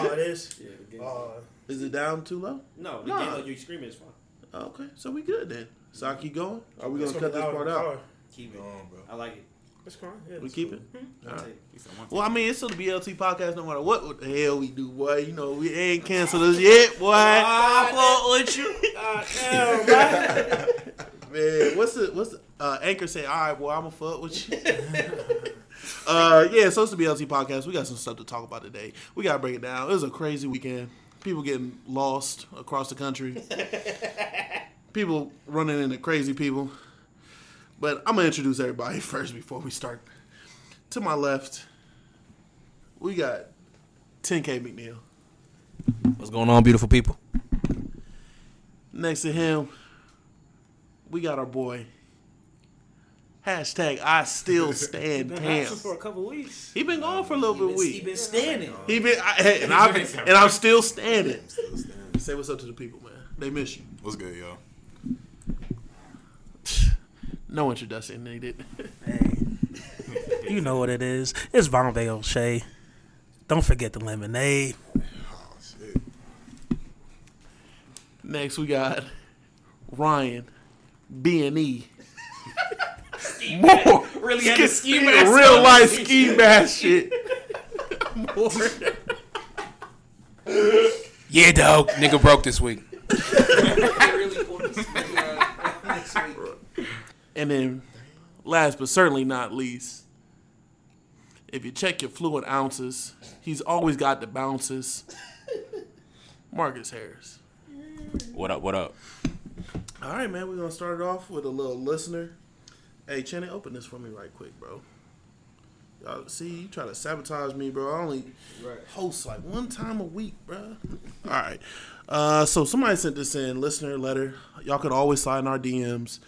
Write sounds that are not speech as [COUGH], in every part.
Oh, it is. Yeah, the game. Oh, Is it down too low? no, the Nah. game low. You screaming is fine. Oh, okay, so we good then. So I keep going. Are we gonna cut this part out? Keep it. Go on, bro. I like it. It's fine. Yeah, We keep cool. it. I'll Alright. take it. He said one Well, I mean, it's still the BLT podcast. No matter what the hell we do, boy. You know, we ain't canceled us yet, boy. I'll float with you. God damn, man. Man, what's the what's the, uh, Anchor say? All right, boy, I'ma fuck with you. [LAUGHS] [LAUGHS] uh, yeah, so it's the BLT podcast. We got some stuff to talk about today. We gotta break it down. It was a crazy weekend. People getting lost across the country. [LAUGHS] people running into crazy people. But I'm gonna introduce everybody [LAUGHS] first before we start. To my left, we got 10K McNeil. What's going on, beautiful people? Next to him, we got our boy. Hashtag I still stand [LAUGHS] Been pants. for a couple weeks. He been gone for a little bit of He been standing. He been I, hey, and I've been, and I'm still standing. Say what's up to the people, man. They miss you. What's good, y'all? [SIGHS] No introduction needed. [LAUGHS] You know what it is. It's Bombay O'Shea. Don't forget the lemonade. Oh, shit. Next we got Ryan B and E. More Really had to ski mask real on. life ski [LAUGHS] mask shit. More. Yeah, dog. Nigga broke this week. really pulled this nigga out next week. And then, last but certainly not least, if you check your fluid ounces, he's always got the bounces. Marcus Harris. What up? What up? All right, man, we're gonna start it off with a little listener. Hey, Channing, open this for me right quick, bro. Y'all see, you try to sabotage me, bro. I only Right. host like one time a week, bro. [LAUGHS] All right. Uh, so somebody sent this in, listener letter. Y'all could always slide in our DMs.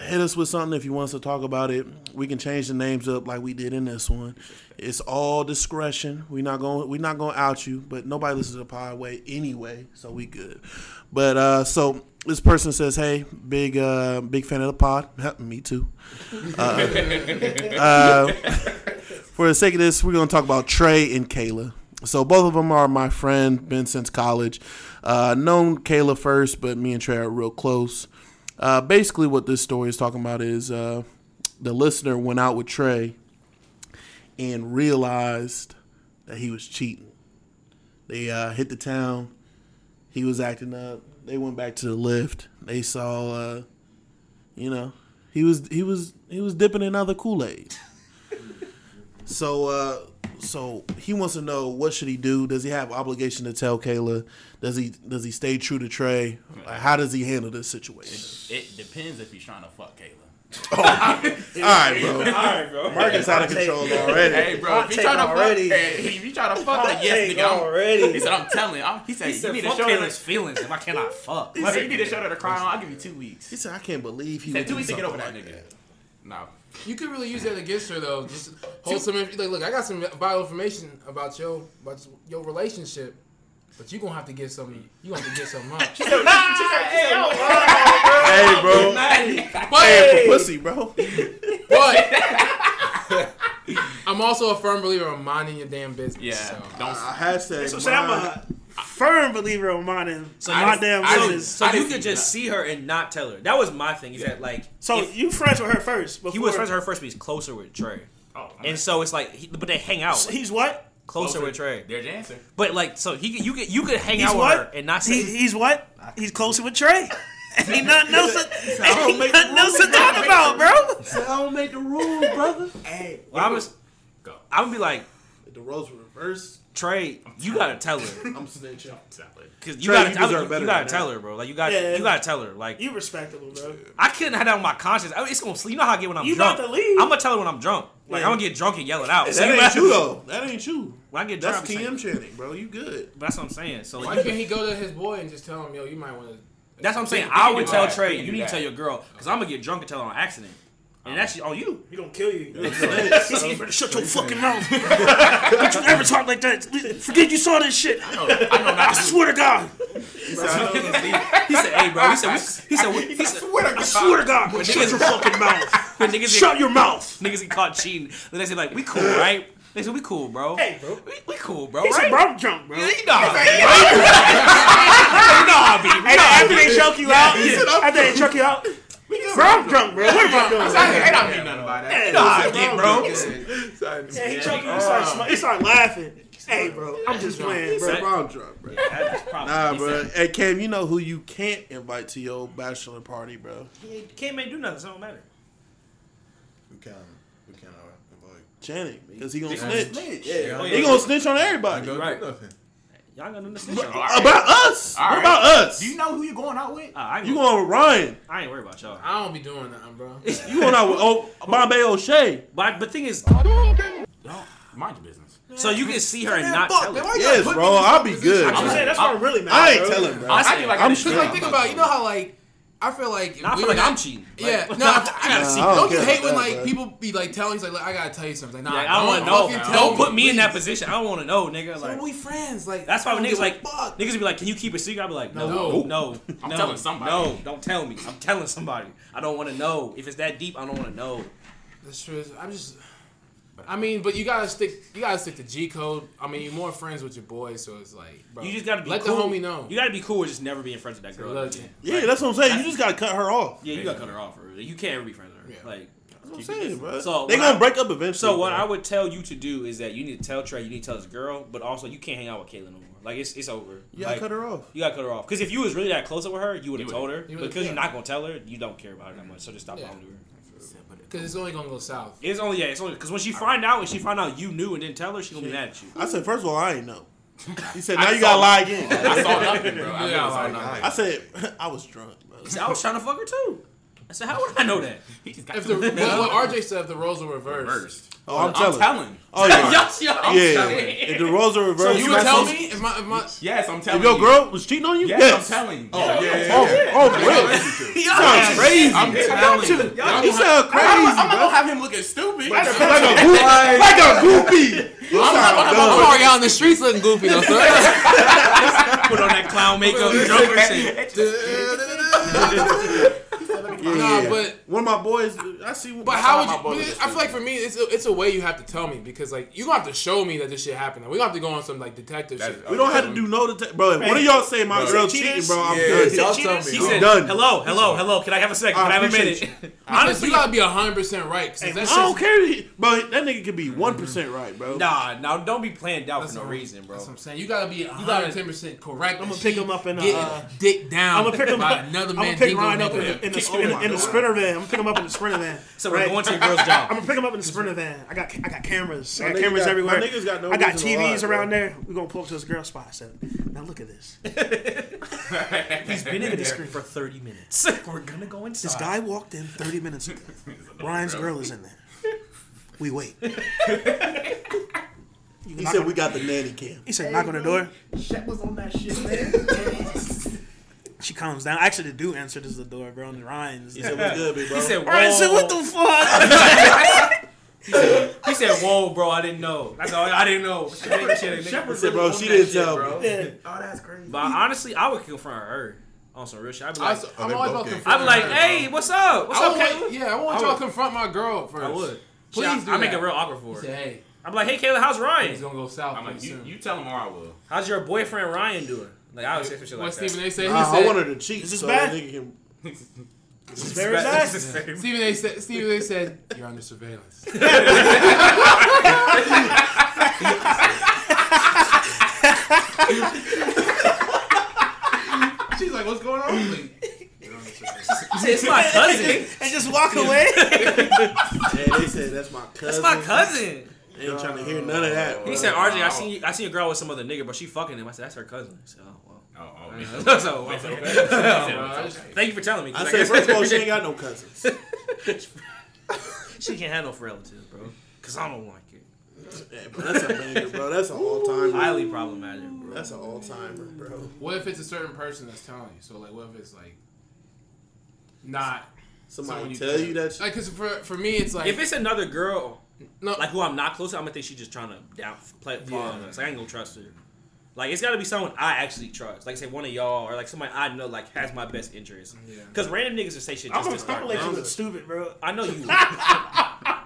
Hit us with something if you want us to talk about it. We can change the names up like we did in this one. It's all discretion. We're not going. We're not going to out you, but nobody listens to the pod way anyway, so we good. But uh, so this person says, "Hey, big uh, big fan of the pod. [LAUGHS] Me too." Uh, [LAUGHS] uh, for the sake of this, we're to talk about Trey and Kayla. So both of them are my friend, been since college. Uh, known Kayla first, but me and Trey are real close. Uh, basically, what this story is talking about is uh, the listener went out with Trey and realized that he was cheating. They hit the town. He was acting up. They went back to the lift. They saw, uh, you know, he was he was he was dipping in other Kool Aid. [LAUGHS] So, uh, so he wants to know what should he do? Does he have obligation to tell Kayla? Does he does he stay true to Trey? Like, how does he handle this situation? It depends if he's trying to fuck Kayla. [LAUGHS] All right, bro. All right, bro. Marcus out of control already. Hey, bro, Hot if you take trying to already. fuck, hey, if you trying to fuck, then yes, nigga. I'm- already. He said, I'm telling you. I'm, he said, He you need to show Kayla's her. feelings if I cannot [LAUGHS] fuck. Like, you need to show her the cry on. I'll give you two weeks. He said, "I can't believe he He said would two weeks to get over something that nigga. Nah. You could really use that against her though. Just hold some. Like, look, I got some vital information about your about your relationship, but you gonna have to get some. You gonna have to get some up. [LAUGHS] Hey, bro, But, hey, for pussy, bro. but I'm also a firm believer of minding your damn business. Yeah. So. Don't. Uh, hashtag. So, say I'm a firm believer of mine. So my just- damn I business. So I you could just that. see her and not tell her. That was my thing. Is that like So if- you friends with her first? Before, he was friends with her first, but he's closer with Trey. Oh, And so it's like, he, but they hang out like, He's what? Closer, with Trey. There's your answer. But like, so he could- you could you could hang He's out what? with her and not say. He, he's what? He's closer with Trey. [LAUGHS] Ain't nothing else. to- don't Ain't make nothing the else to talk about, bro. I don't make the rules, brother. hey, well, I'm just, Go. I'm gonna be like The roles were reversed. Trey. You gotta tell her [LAUGHS] I'm snitching. Exactly. because you Trey, gotta you tell deserve her. better You gotta tell her, bro. Like you got Yeah. you gotta tell her. Like You respectable, bro. I couldn't have that on my conscience. I- It's gonna sleep. You know how I get when I'm You drunk. about to leave. I'm gonna tell her when I'm drunk. Like Yeah. I'm gonna get drunk and yell it out. That So ain't might- you though. That ain't you. When I get drunk, That's I'm TM chanting, bro. You good? But that's what I'm saying. So Why like, can't he go to his boy and just tell him, yo, you might want to. that's what I'm saying. I would tell that. Trey, you need to tell your girl because I'm gonna get drunk and tell her on accident. And that's on you. He gonna kill you. he said, "You better shut your fucking mouth. Don't you ever talk like that. Forget you saw this shit. I know, I know not I swear to God. He said, "Hey, bro." He said, "We- "He said, we- he said, I swear to God. Shut your fucking mouth. when niggas Shut get, your mouth. niggas get caught cheating, then they say like, we cool, right?" Listen, we cool, bro. Hey, bro. We, we cool, bro. He said, right? bro, I'm drunk, bro. You know how I be. [LAUGHS] You know how I be. Hey, know after they choke you out, after they choke you out, bro, I'm drunk, bro. What am I doing? They don't mean nothing by that. You know how I get, bro. Yeah, he choked you. He started, smi- he started laughing. Hey, bro, I'm just playing, He bro. bro, I'm drunk, bro. Nah, bro. Hey, Cam, you know who you can't invite to your bachelor party, bro? He can't do nothing, so it don't matter. We can, we can uh, invite. Channing, because he gonna snitch. snitch. Yeah, He gonna snitch on everybody. Right. nothing. Y'all got nothing to snitch Bro, on. About us. All what right. about us? Do you know who you're going out with? Uh, I, ain't You gonna, going with Ryan? I ain't worried about y'all. I don't be doing nothing, bro. [LAUGHS] You going out with oh, Bombay O'Shea? But but thing is, Mind your business. so you can see her and not fuck, tell man, her. Yes, bro, me in this I'll be good. I'm saying that's what really matters. I ain't bro. telling, bro. I I say, feel like I'm I Cause like think about you know how like I feel like if I we feel like not- I'm cheating. Yeah, [LAUGHS] no, I, I gotta Nah, see. Don't Don't you hate when that, like bro. people be like telling you like, I gotta tell you something. Nah, Like, I don't want to don't know. fucking tell Don't put me in that position. I don't want to know, nigga. So Like we friends. Like that's why when niggas like fuck. niggas be like, "Can you keep a secret?" I be like, "No, No. no, I'm no, telling somebody. No, don't tell me. I'm telling somebody. I don't want to know. If it's that deep, I don't want to know. That's true. I'm just. I mean, but you gotta stick. You gotta stick to G code. I mean, you're more friends with your boys, so it's like, bro. You just gotta be let cool. the homie know. You gotta be cool with just never being friends with that girl. Look, Yeah, that's what I'm saying. You just gotta cut her off. yeah, you gotta cut her off. For real. You can't ever be friends with her. Yeah. Like, That's what I'm saying, bro. So, they what gonna I- break up eventually. so what bro. I would tell you to do is that you need to tell Trey, you need to tell this girl, but also you can't hang out with Caitlyn no more. Like it's it's over. you gotta like, cut her off. You gotta cut her off. Because if you was really that close up with her, you would have told her. you But because yeah. you're not gonna tell her, you don't care about her that much. So just stop Yeah. talking to her. Because it's only gonna go south. It's only yeah. It's only because when she find out, when she find out you knew and didn't tell her, she gonna be mad at you. I said, first of all, I ain't know. He said, [LAUGHS] I now you gotta lie again. I saw nothing, bro. [LAUGHS] I Yeah, really saw nothing. I said, [LAUGHS] I was drunk, bro. He said, I was trying to fuck her too. I said, how would I know that? He just got If the what, what RJ said, if the roles were reversed, reversed. Oh, I'm I'm telling. telling. Oh yeah, Yes, yo, I'm yeah. telling. If the roles are so reversed, you you would tell me if my if my Yes, I'm telling If your you. girl was cheating on you, Yes, yes. I'm telling you. Oh yeah, yeah, Oh, yeah. oh, really? [LAUGHS] Sounds crazy. I'm telling you. You sound I'm, crazy, I'm not gonna have him looking stupid. Like a goofy. Like a goofy. You sound I'm dumb. already out in the streets looking goofy though. So. [LAUGHS] Put on that clown makeup, [LAUGHS] Joker shit. Yeah, Nah, yeah. but one of my boys, I see. But how would you? but it- I feel like for me, it's a, it's a way you have to tell me because like you gonna have to show me that this shit happened. We gonna have to go on some like detective That's- shit. We don't have to do no detect, bro. If one of y'all say my Hey, girl cheating, bro, I'm Yeah, done. y'all He tell me. He said, done. "Hello, hello, hello. Can I have a second? Can I, I have a appreciate minute?" [LAUGHS] Honestly, Honestly, you gotta be hundred percent right because that I don't care, bro. That nigga could be one percent right, bro. nah, nah. Don't be playing doubt for no reason, bro. That's what I'm saying. You gotta be gotta- hundred ten percent correct. I'm gonna pick him up in a, getting uh, dick down. I'm gonna pick him by up. another I'm gonna pick dingo Ryan up in nigga. the, in, the, in, the, in the God. sprinter van. I'm gonna pick him up in the sprinter van. So we're right? going to your girl's [LAUGHS] job. I'm gonna pick him up in the sprinter van. I got I got cameras. I got cameras got- everywhere. my niggas got no I got TVs lie, around bro. there. We're gonna pull up to this girl spot. I said, now look at this. [LAUGHS] He's been in there for 30 minutes. [LAUGHS] We're gonna go inside. This guy walked in 30 minutes ago. Ryan's girl is in there. We wait. He said we got the nanny cam. He said, knock on the door. Shaq was on that shit, man. She comes down. Actually, the dude answered is the door, bro. And Ryan's He said what's good, big bro. He said, Ryan said, what the fuck? [LAUGHS] He said, "Whoa, bro, I didn't know. That's all. I didn't know." She made that shit, said, bro, she didn't tell me. Yeah. [LAUGHS] Oh, that's crazy. But honestly, I would confront her on some real shit. I'd be I like, was- Oh, I'm always about to gay. I'd be like, her, "Hey, bro. what's up? What's up, would, Caleb?" yeah, I want y'all to confront my girl first. I would. Please I, do I make it real awkward for Say, her. hey, I'm like, "Hey, Caleb, how's Ryan?" he's gonna go south. I'm like, you, you tell him or I will. How's your boyfriend Ryan doing?" Like, I would say some shit what like that. Stephen A. said? He said. I want her to cheat. This is so bad. that nigga can. [LAUGHS] This is very bad. Stephen A. said. Stephen A. said you're under surveillance. [LAUGHS] She's like, what's going on? Like, "You're under surveillance." He said, "It's my cousin. and just walk away. [LAUGHS] Yeah, they said that's my cousin. That's my cousin." They ain't trying to hear none of that. He bro. said, "RJ, I oh. seen you, I seen a girl with some other nigga, but she fucking him." I said, "That's her cousin." I said, "Oh well." Oh, oh, me. [LAUGHS] so, Bro, I just- thank you for telling me. I I said guess- first of all, she ain't got no cousins. [LAUGHS] she can't have no relatives, bro. Cause I don't like it. Yeah, bro, that's a banger, bro. That's an all time. Highly problematic, bro. That's an all timer, bro. What if it's a certain person that's telling you? So like, what if it's like not Somebody someone tell you that. Shit. Like, cause for for me, it's like If it's another girl, no, like who I'm not close to, I'm gonna think she's just trying to down play fall Yeah. on us. Like, I ain't gonna trust her. Like it's gotta be someone I actually trust. Like say one of y'all or like somebody I know like has my best interest. Yeah. Cause random niggas just say shit I'm just to gonna I'm gonna let you now. look stupid, bro. I know you. [LAUGHS] [LAUGHS]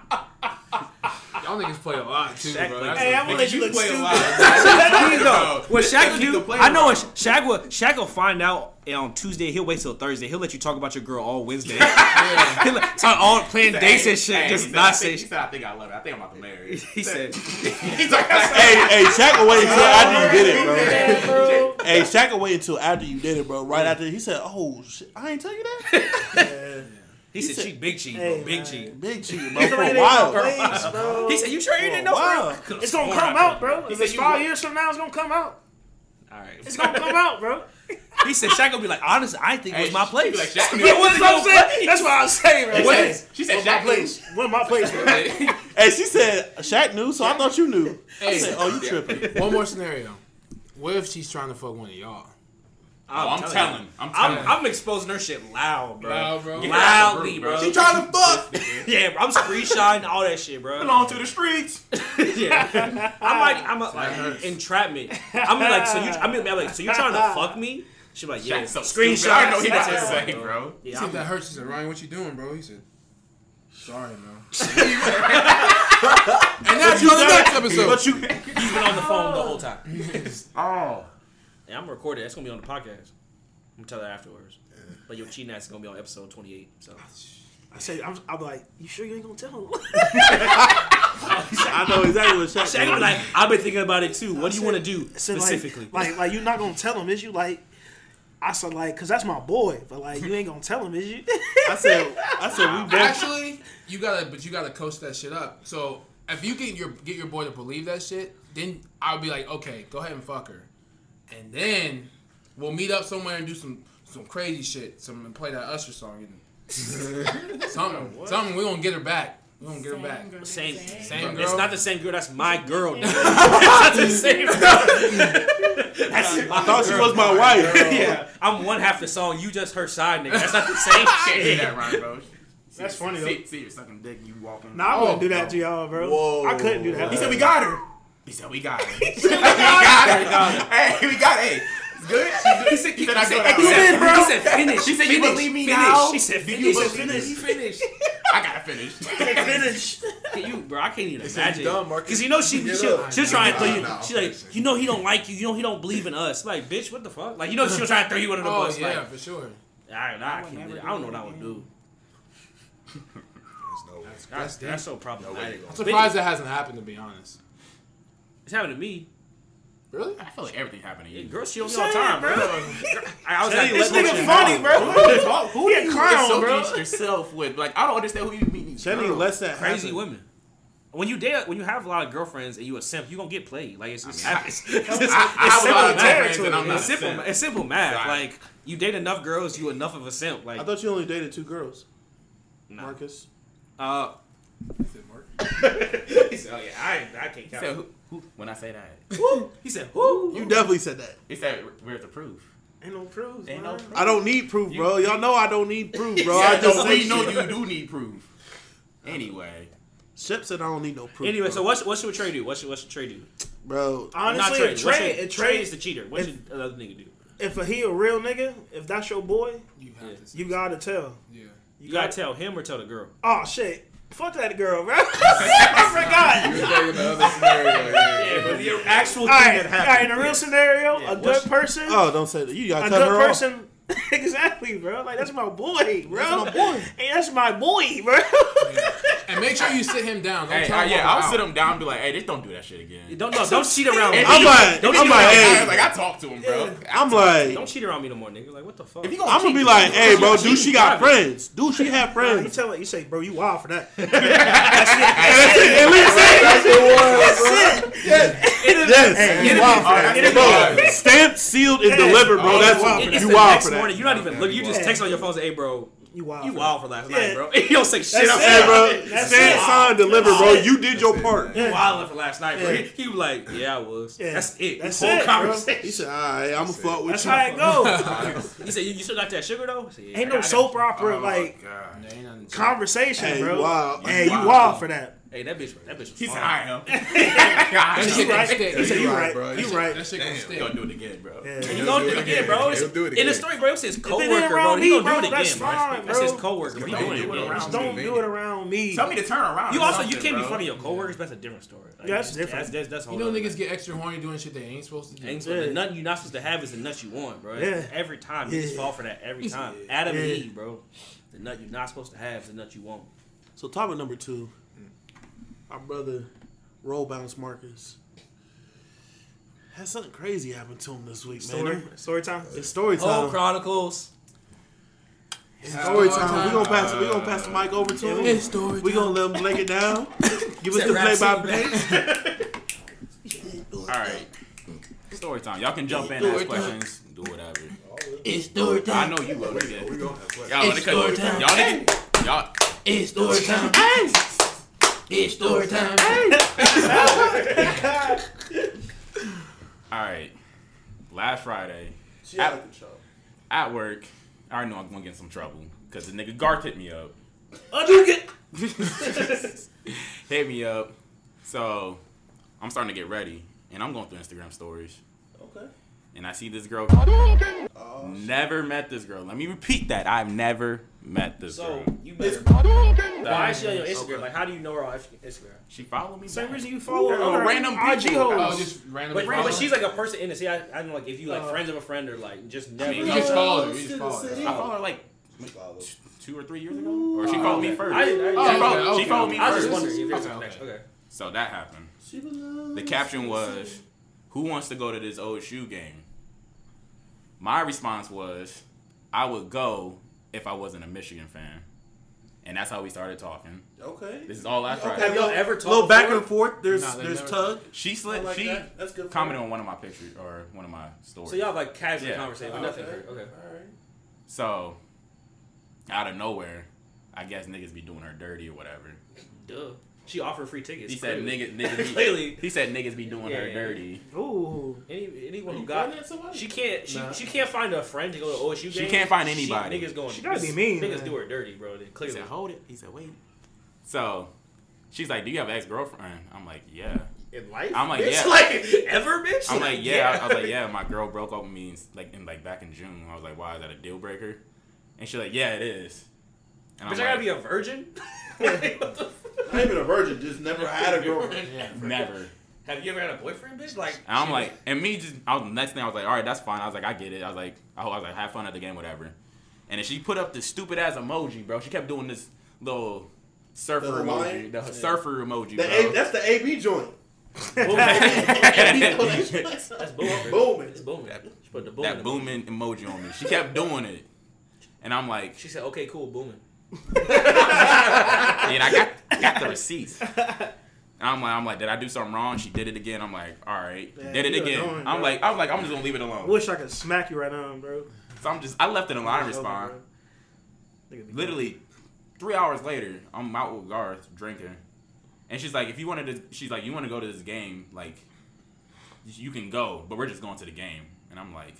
y'all Y'all niggas play a lot too, Shaq bro. That's Hey, I'm gonna let you look play a lot. Please though. What Shaq do? play I know what. Shaq will. Shaq will find out eh, on Tuesday. He'll wait till Thursday. He'll let you talk about your girl all Wednesday. [LAUGHS] [LAUGHS] He'll let- on all playing dates and shit. Hey, just he said, not I say. think, he said, I think I love it. I think I'm about to marry. her." [LAUGHS] He said. He's like, Hey, hey, Shaq will wait until after you did it, bro. Bro. Hey, Shaq will wait until after you did it, bro. Right after he said, "Oh shit, I ain't tell you that." He said she big cheat, Hey, bro. Big man. cheat. Big cheating, bro, for a while. place, bro. He said you sure you didn't know? Wow. It's gonna come out, bro. If said it's five wa- years from now, it's gonna come out. All right. It's gonna come out, bro. [LAUGHS] He said Shaq gonna be like, honestly, I think it was my place. like, Shaq- [LAUGHS] It wasn't That's what I'm your place. That's what I was saying, bro. What Hey, is- She said What's my Shaq place? What my place? bro? [LAUGHS] Hey, she said Shaq knew, so I thought you knew. I Hey. said, "Oh, you tripping?" One more scenario. What if she's trying to fuck one of y'all? Oh, I'm telling telling. I'm I'm. I'm exposing her shit loud, bro. Loud, bro. Get Loudly, group, bro. She trying to fuck. [LAUGHS] [LAUGHS] Yeah, bro. I'm screenshotting all that shit, bro. Belong to the streets. [LAUGHS] yeah. I might, I'm a, like hurts. entrapment. I'm like, so you, I'm be like, so you trying to fuck me? She like, yeah. Shaq so Screenshot. stupid. I know he That's about to everyone, say, bro. bro. He Yeah, said I'm, that hurts. He said, Ryan, what you doing, bro? He said, sorry, man. and that's for the next episode. But you, he's been on the phone the whole time. Oh. Yeah, I'm gonna record it. That's gonna be on the podcast. I'm gonna tell her afterwards. But your cheating ass is gonna be on episode 28. So I say, I'm, I'm like, you sure you ain't gonna tell him? [LAUGHS] I know exactly what Shaq. Shaq be did. like, I've been thinking about it too. What do you want to do I said, like- specifically? Like, like, you're not gonna tell him, is you? Like, I said, like, cause that's my boy, but like, you ain't gonna tell him, is you? I said, I said we [LAUGHS] both. Actually, you gotta, but you gotta coach that shit up. So if you get your get your boy to believe that shit, then I'll be like, okay, go ahead and fuck her, and then we'll meet up somewhere and do some some crazy shit, some and play that Usher song and [LAUGHS] something, something. We gonna get her back. We gonna get her back. Same, Same It's girl. not the same girl. That's my girl. Dude. [LAUGHS] Not the [LAUGHS] same girl. That's my I thought she was my wife. Yeah, I'm one half the song. You just her side nigga. That's not the same Can't shit. that, Ryan, bro. That's funny, though. See, see, you're sucking dick. You walking. Nah, I Oh, wouldn't do that no. to y'all, bro. Whoa. I couldn't do that. He said we got her. He said we got it. [LAUGHS] [LAUGHS] we got her. Hey, we got. Hey, it's good. He said, he said I said, go down. he said, bro. he said, finish. She said, finish, "You believe me finish. now?" He said, Do finish. you He said, believe finish. me? Finish. I gotta finish. Finish. [LAUGHS] You, bro, I can't even said imagine. you dumb, Marcus. Because you know she, Get she'll, up. she'll try and throw you. Nah, She's like, you know he don't like you. You know he don't believe in us. Like, bitch, what the fuck? Like, you know she'll try and throw you under the Oh bus. yeah, Like, for sure. I, I, can't do. I don't know what I would do. There's no way. That's, that's so problematic. I'm surprised that hasn't happened. To be honest. It's happened to me. Really? I feel like everything happened to you. Girls cheat on me all the time, bro. I was like, This this nigga nigga funny, bro. Who He do a you clown, associate bro. yourself with? Like, I don't understand who you meet these Jenny girls. lets that Crazy happen. women. When you date, when you have a lot of girlfriends and you a simp, you gonna get played. Like it's just, I mean, it's, I, it's, I [LAUGHS] have a simple friends and I'm not It's simple. simp. It's simple math. Right. Like you date enough girls, you enough of a simp. Like I thought you only dated two girls, nah. Marcus. Uh, He said, Mark. [LAUGHS] "Oh yeah, I, I can't count." said, who, who, when I say that, he said, "Who?" You definitely said that. he said, where's the proof? Ain't no proof. Ain't man. no proof. I don't need proof, bro. Y'all know I don't need proof, [LAUGHS] bro. Yeah, I just no, say we know you do need proof. Anyway, Shep said I don't need no proof. Anyway, bro. so what? What should Trey do? What should What should Trey do? bro, Not Honestly, Trey. if What Trey, should- if Trey Trey, is the cheater. What should another nigga do? if he a real nigga, if that's your boy, You have Yeah. to. you gotta tell. Yeah. You gotta tell him or tell the girl. Oh shit. Fuck that girl, bro. [LAUGHS] [LAUGHS] I forgot. You're thinking the other scenario. [LAUGHS] Yeah, but the actual All right, all right. In a real scenario, Yeah, a good what's- person, oh, don't say that. You gotta a cut good her off. person. [LAUGHS] exactly, bro. Like that's my boy, bro. That's my boy. Hey, that's my boy, bro. And make sure you sit him down. Don't hey, tell uh, him yeah, I'll out. sit him down and be like, hey, just don't do that shit again. Don't no, don't cheat around me. I'm like, Don't I'm like. I, hey, like I talk to him, bro. I'm like, Don't cheat around me no more, nigga. Like what the fuck? If you gonna I'm gonna cheat, be like, hey, bro, She- do she she got friends? Do she have friends. you tell her, you say, bro, you wild for that. [LAUGHS] At least say that's it. Yes, Hey, you it- wild for oh, that. that's Bro, wild. stamped, sealed, and Yeah. delivered, bro. Oh, That's wild for It's you the wild next for that. Morning. You're not even look. You just text on your phone. and Say, hey, bro, You wild. you for wild for last Yeah. night, bro. [LAUGHS] You don't say shit. That's I'm it. Hey, [LAUGHS] bro, That's stand, sign, deliver, bro. You did your part. You wild for last night, bro. He, he was like, yeah, I was. Yeah. That's it. That's Whole it, bro. conversation. He said, all right, I'm gonna fuck with That's you. That's how it goes. [LAUGHS] He said, you, you still got that sugar though? Said, yeah, Ain't got- no I got soap opera Oh, like God. There ain't nothing to- conversation, Hey, bro. wow. Hey, you Wow. wild for that. Hey, that bitch, that bitch was He said. I am. That shit You can right. stick. He said you You right, right. bro. You right. That shit can Damn. stick. He gonna do it again, bro. Yeah. He gonna do it again, bro. He'll It's- do it again. In the story, bro, it's his coworker, bro. He me, gonna do bro, it that's again, bro. That's his coworker. He Don't doing do it it again. around Just don't do it around me. Tell me to turn around. You also you can't be funny of your coworkers. That's a different story. That's different. That's, that's, that's You whole know niggas get extra horny doing shit they ain't supposed to do. Ain't Yeah. The nut you're not supposed to have is the nut you want, bro. Yeah. Every time you just fall for that every time. Adam and Eve, bro. The nut you're not supposed to have is the nut you want. So topic number two, our brother, Roll Bounce Marcus, had something crazy happen to him this week, Story, man. story time. It's story Whole time. Chronicles. It's story time. We gonna pass. We gonna pass the mic over to him. It's story We gonna let him lay it down. [LAUGHS] Give us the rap play by scene, play. [LAUGHS] All right. Story time. Y'all can jump in, ask questions, do whatever. It's story time. I know you will. nigga. We gonna have questions. Y'all, It's story time. y'all, nigga, y'all. It's story time. It's story time. [LAUGHS] All right. Last Friday, She out at work, I already know I'm gonna get in some trouble because the nigga Garth hit me up. [LAUGHS] hit me up. So I'm starting to get ready, and I'm going through Instagram stories, Okay. and I see this girl. Oh, never met this girl. Let me repeat that. I've never met this So girl. you better. Why is she on your Instagram? Like, how do you know her on Instagram? She followed me. Same back. reason you follow her. Oh, other random IG people. Oh, hoes. just randomly. But, but she's like a person in the. See, I, I don't know, like if you like Uh, friends of a friend or like just never. mean, You just followed her. You just followed her. I followed her like two or three years ago, or she followed me first. I didn't. I, She followed- okay, she followed me I was just first. wondering if there's a Okay, connection. Okay. So that happened. She belongs The caption was, "Who wants to go to this OSU game?" My response was, "I would go if I wasn't a Michigan fan," and that's how we started talking. Okay. This is all last Friday. Have y'all ever talked little back before? and forth. There's Nah, there's tug. She I slid. like she that. That's good. commented on one of my pictures or one of my stories. So y'all have like casual Yeah. conversation, Oh, nothing. okay. Okay. All right. So, out of nowhere, I guess niggas be doing her dirty or whatever. Duh. She offered free tickets. He said clearly. niggas, niggas [LAUGHS] be, Clearly. He said niggas be doing Yeah, her yeah, dirty. Ooh. Any, anyone who got pointing at she can't she, Nah. she can't find a friend to go to OSU She can't find She- anybody. niggas going. She gotta be mean, Niggas man. do her dirty, bro. Then He clearly. said, hold it. He said, wait. So, she's like, do you have an ex girlfriend? I'm like, yeah. In life, I'm like, bitch? yeah. like ever, bitch. I'm like, yeah. I was like, yeah. My girl broke up with me like in like back in June. I was like, why is that a deal breaker? And she's like, yeah, it is. And Bitch, I'm I gotta like, be a virgin. [LAUGHS] [LAUGHS] What the f- Not even a virgin. Just never had a girlfriend. [LAUGHS] [LAUGHS] never. Have you ever had a boyfriend, bitch? Like, And I'm she like, and me just, I was, next thing I was like, all right, that's fine. I was like, I get it. I was like, I was like, have fun at the game, whatever. And then she put up this stupid ass emoji, bro. She kept doing this little surfer The emoji, Hawaiian? the surfer emoji, The bro. A, that's the AB joint. was- [LAUGHS] that's booming. Booming. It's booming. She put that booming emoji on me. She kept doing it, and I'm like, She said, "Okay, cool, booming." And I got got the receipts. I'm like, I'm like, did I do something wrong? She did it again. I'm like, all right, Man, did it again. annoying, I'm bro. like, I'm like, I'm just gonna leave it alone. wish I could smack you right now, bro. So I'm just, I left it alone. Respond. bro. Nigga be- Literally, three hours later, I'm out with Garth drinking, and she's like, if you wanted to, she's like, you want to go to this game, like, you can go, but we're just going to the game. And I'm like.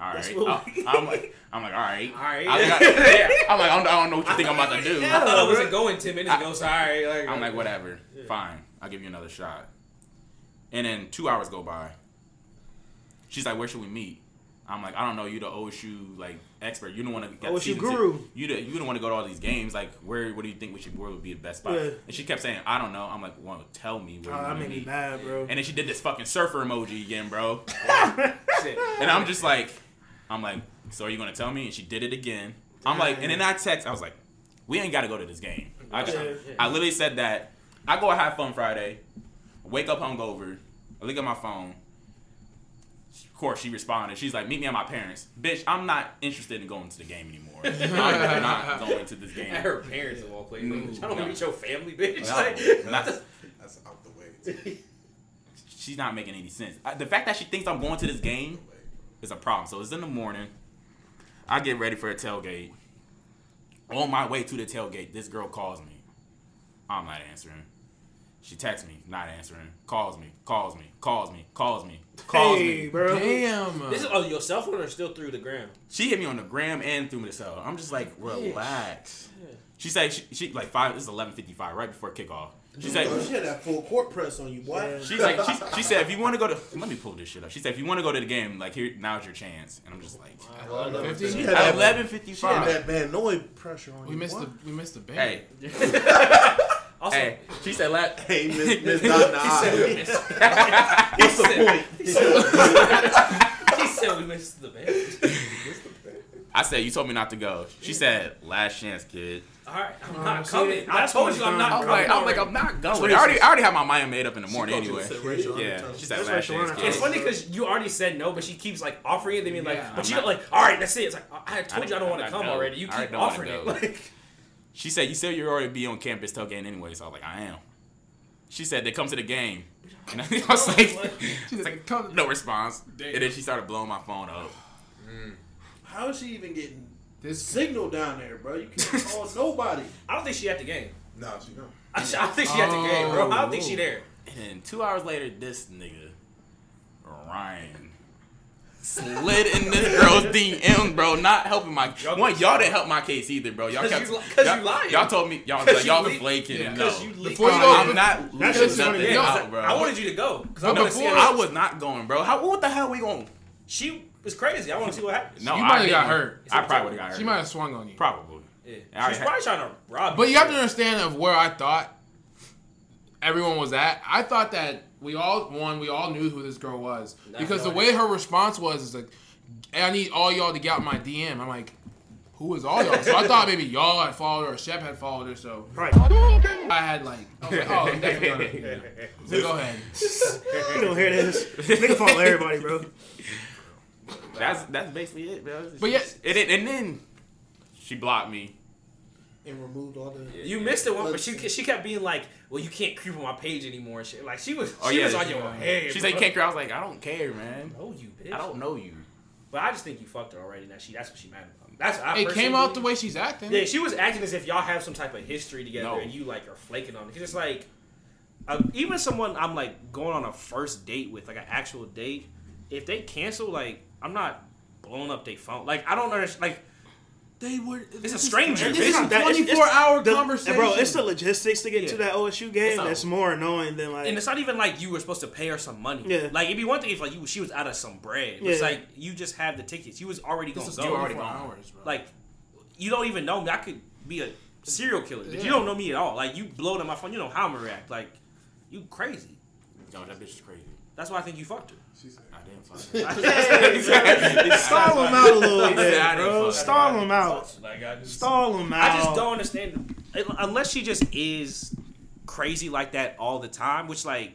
All That's what oh, we- I- I'm like, I'm like, all right. All right. I was like, [LAUGHS] yeah. I'm like, I don't, I don't know what you think I'm about to do. I thought I wasn't going ten minutes ago. Sorry. Like, I'm like, whatever, fine. I'll give you another shot. And then two hours go by. She's like, where should we meet? I'm like, I don't know. You the OSU like expert. You don't want to get OSU guru. Two. You the, you don't want to go to all these games. Like, where what do you think we should where would be the best spot? Yeah. And she kept saying, I don't know. I'm like, well, tell me where Oh, that made me mad, bro. And then she did this fucking surfer emoji again, bro. [LAUGHS] Shit. And I'm just like, I'm like, so are you gonna tell me? And she did it again. I'm like, and then I text, I was like, we ain't gotta go to this game. I just, Yeah. I literally said that. I go have fun Friday, wake up hungover, I look at my phone. Of course, she responded. She's like, meet me at my parents. Bitch, I'm not interested in going to the game anymore. [LAUGHS] I'm not going to this game. At her parents of all places. Mm, I don't no. meet your family, bitch. No, Like, not- [LAUGHS] That's out the way. [LAUGHS] she's not making any sense. The fact that she thinks I'm going to this game is a problem. So it's in the morning. I get ready for a tailgate. On my way to the tailgate, this girl calls me. I'm not answering. She texts me, not answering. Calls me, calls me, calls me, calls me, calls Hey, me. bro. Damn. This is oh your cell phone or still through the gram? She hit me on the gram and through me the cell. I'm just like, relax. She said she, she like five. This is 11:55, right before kickoff. She said she had that full court press on you, boy. she's like she, she said if you want to go to let me pull this shit up. She said if you want to go to the game, like here now's your chance. And I'm just like Fifty? She had that, 11:55. she had that Van Noy pressure on We you. missed boy. the we missed the band. Hey, [LAUGHS] [LAUGHS] Also, hey. She said la [LAUGHS] Hey, Miss Miss Dot he What's the point? he said we missed the band. I said you told me not to go. She said last chance, kid. All right, I'm Oh, not see, coming. I told you I'm done. not I'm coming. Oh, like, I'm like. I'm not going. I already, I already have my mind made up in the morning She anyway. said Yeah, undertones. she said That's last racial chance, undertones. It's funny because you already said no, but she keeps like offering it. Then being like, Yeah, but I'm you not- don't like. All right, that's it. It's like I told I- you I don't want I'm to come go. already. You keep offering it. [LAUGHS] Like, She said you said you already be on campus tailgating anyway. So I was like, I am. She said they come to the game, [LAUGHS] and I was like, She's [LAUGHS] like, no response. And then she started blowing my phone up. How is she even getting This signal down there, bro? You can't [LAUGHS] call nobody. I don't think she at the game. No, she don't. I, I think she at the game, bro. I don't think she there. And then two hours later, this nigga, Ryan, slid in this girl's DM, bro. Not helping my Y'all- one. Y'all didn't help my case either, bro. Y'all 'Cause kept you 'cause y'all, you lying. y'all told me y'all 'Cause like, you y'all leak- flaking Yeah, no. you. Before you go- I'm not leaving nothing. Yeah, out, bro. I wanted you to go because I But want to see before- I was not going, bro. How what the hell we going? She was crazy. I want to see what happens. No, You I might have got hurt. I probably would have got hurt. She might have swung on you. probably. Yeah. I She's had- probably trying to rob. You. But you have to understand of where I thought everyone was at. I thought that we all one, we all knew who this girl was because the no way her response was is like, "Hey, "I need all y'all to get out my DM." I'm like, "Who is all y'all?" So I thought maybe y'all had followed her, or Shep had followed her. So Right. I had like, I was like, "Oh, I'm definitely gonna." [LAUGHS] So go ahead. [LAUGHS] You don't hear this. Nigga follow everybody, bro. That's that's basically it, bro. But yeah- and, then- and then she blocked me. And removed all the. You missed it one, but she she kept being like, "Well, you can't creep on my page anymore." And shit. Like she was, Oh, she yeah, was on she- your head. She bro. said, "Can't care." I was like, "I don't care, man. know you, bitch. I don't know you." But I just think you fucked her already. That she that's what she mad about. That's I It came out the way she's acting. Yeah, she was acting as if y'all have some type of history together, No. and you like are flaking on it. Because it's like, uh, even someone I'm like going on a first date with, like an actual date, if they cancel, like I'm not blowing up their phone. Like I don't understand. Like They were. It's a stranger. This It's is a not that- it's- 24 hour The- conversation. Bro, it's the logistics to get Yeah. to that OSU game It's not- that's more annoying than like. And it's not even like you were supposed to pay her some money. Yeah. Like it'd be one thing if like you she was out of some bread. Yeah. It's like you just have the tickets. You was already This gonna go. 24 already gone. hours, bro. Like you don't even know me. I could be a serial killer, but Yeah. you don't know me at all. Like you blowed up my phone. You know how I'm gonna react. Like you crazy. Yo, that bitch is crazy. That's why I think you fucked her. She [LAUGHS] said. I didn't fuck her. Stall him out a little bit, didn't bro. Stall him out. Like I just, Stall him out. I just don't understand unless she just is crazy like that all the time, which like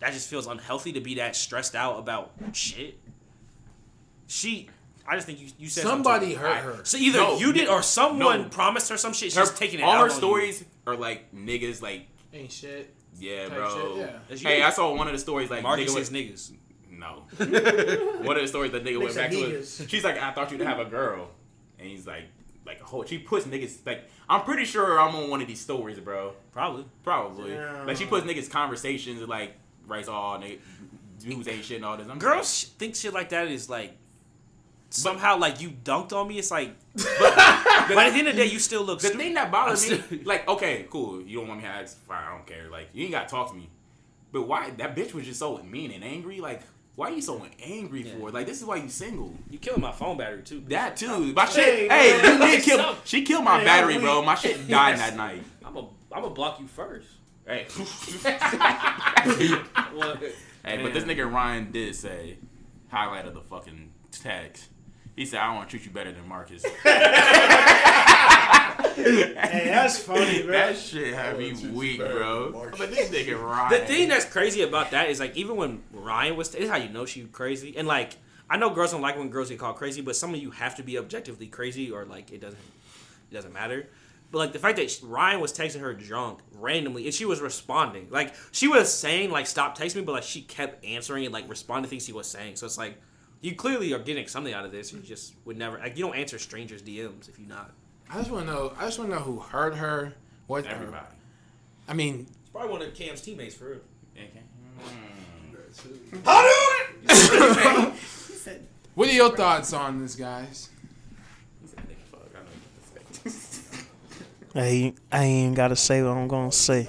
that just feels unhealthy to be that stressed out about shit. She, I just think you you said Somebody to hurt I- her. So either No, you did or someone no. promised her some shit. She's Her, taking it all out her on you. stories are like niggas, like Ain't shit. yeah, bro. shit, yeah. Hey, I saw one of the stories like Marcus nigga is was, niggas. No. [LAUGHS] one of the stories that nigga went back to. niggas. She's like, I thought you'd have a girl, and he's like, like a whole. She puts niggas like. I'm pretty sure I'm on one of these stories, bro. Probably. Probably. Yeah. Like she puts niggas conversations and like writes all nigga dudes ain't shit and all this. I'm Girls sh- think shit like that is like somehow like you dunked on me. It's like, [LAUGHS] but, but at the end of the day, you still look The stupid. thing that bothers I'm me, [LAUGHS] like, okay, cool, you don't want me to ask, fine, I don't care. Like, you ain't gotta talk to me. But why that bitch was just so mean and angry? Like, why are you so angry for? Like, this is why you single. You killing my phone battery too. That too. My shit. man. Hey, you did kill. She killed my Hey, battery, bro. My shit died that night. I'm a I'm gonna block you first. Hey, [LAUGHS] Well, hey, but this nigga Ryan did say, highlight of the fucking text. He said, "I want to treat you better than Marcus." [LAUGHS] [LAUGHS] Hey, that's funny, bro. that shit had I me wanna treat you weak, bro. But this nigga Ryan. the thing that's crazy about that is like even when Ryan was, this is how you know she crazy. And like I know girls don't like when girls get called crazy, but some of you have to be objectively crazy or like it doesn't it doesn't matter. But like the fact that Ryan was texting her drunk randomly and she was responding, like she was saying like stop texting me, but like she kept answering and like responding to things he was saying. So it's like you clearly are getting something out of this. You just would never like you don't answer strangers DMs if you not. I just want to know. I just want to know who hurt her. What everybody. I mean, it's Probably one of Cam's teammates for real. Mm. [LAUGHS] What are your thoughts on this, guys? Hey, I ain't gotta say what I'm gonna say.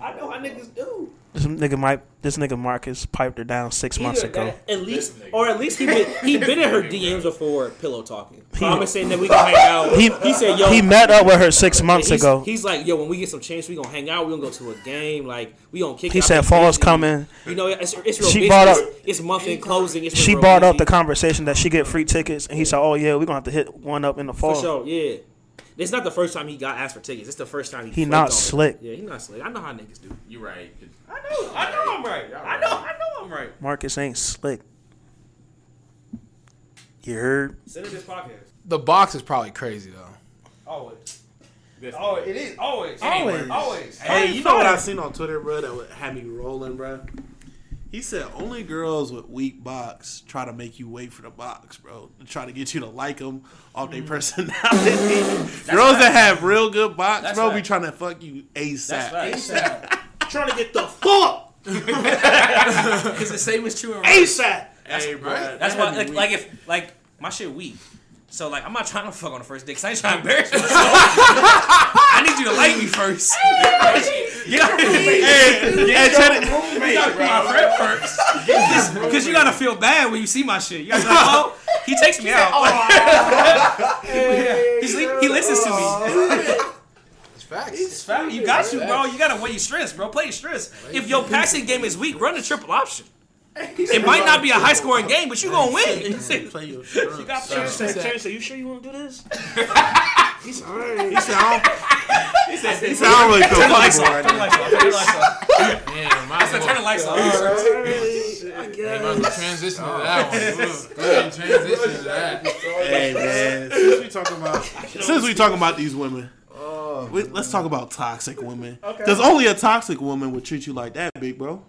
I know [LAUGHS] how niggas do. This nigga might, this nigga Marcus piped her down six months ago. that- at least, or at least he been, he been in her DMs before pillow talking, promising that we can hang out. He- He, said, "Yo, He met up with her six months he's, ago. He's like, yo, when we get some chance, we gonna hang out. We gonna go to a game. Like we gonna kick. He it. I've said fall's busy. coming. You know, it's, it's real. She busy. brought up- It's, it's month end closing. It's She real brought up the conversation that she get free tickets, and he said, "Oh yeah, we're gonna have to hit one up in the fall." For sure, yeah. It's not the first time he got asked for tickets. It's the first time he. He not on it. slick. Yeah, he not slick. I know how niggas do. You're right. I know. I know I'm right. I know. I know I'm right. Marcus ain't slick. You heard? Send her this podcast. The box is probably crazy though. Always. This Oh, it is always. Always. Always. Hey, you know what I seen on Twitter, bro? That would have me rolling, bro. He said only girls with weak box try to make you wait for the box, bro. To try to get you to like them off their mm. personality. [LAUGHS] girls that have real good box, That's bro, be trying to fuck you That's ASAP. right. [LAUGHS] Trying to get the fuck [LAUGHS] Because the same is true in rap. ASAP. Hey, bro, That's that why, had me like, like if, like, my shit weak. So, like, I'm not trying to fuck on the first day because I ain't trying to embarrass myself. [LAUGHS] I need you to like me first. Get out Hey, check it. my friend first. Because you gotta feel bad when you see my shit. You gotta be like, oh, [LAUGHS] he takes me out. Oh, [LAUGHS] he's, he listens to me. It's facts. It's fat. You got you, bro. You gotta weigh your stress, bro. Play your stress. If your passing game is weak, run the triple option. It might not be a high scoring game, but you gonna win. Play [LAUGHS] You got Terrence the said, Terrence said, "You sure you want to do this?" [LAUGHS] He said, I don't, he said, he said, I don't really feel Turn the lights comfortable off. Turn the lights off. Turn the lights off. Damn, might as Turn the lights off. might as well transition to that one. Go ahead and transition to that. Hey man, since we talking about since we talking about these women, oh, we, let's talk about toxic women. Because only a toxic woman would treat you like that, big bro.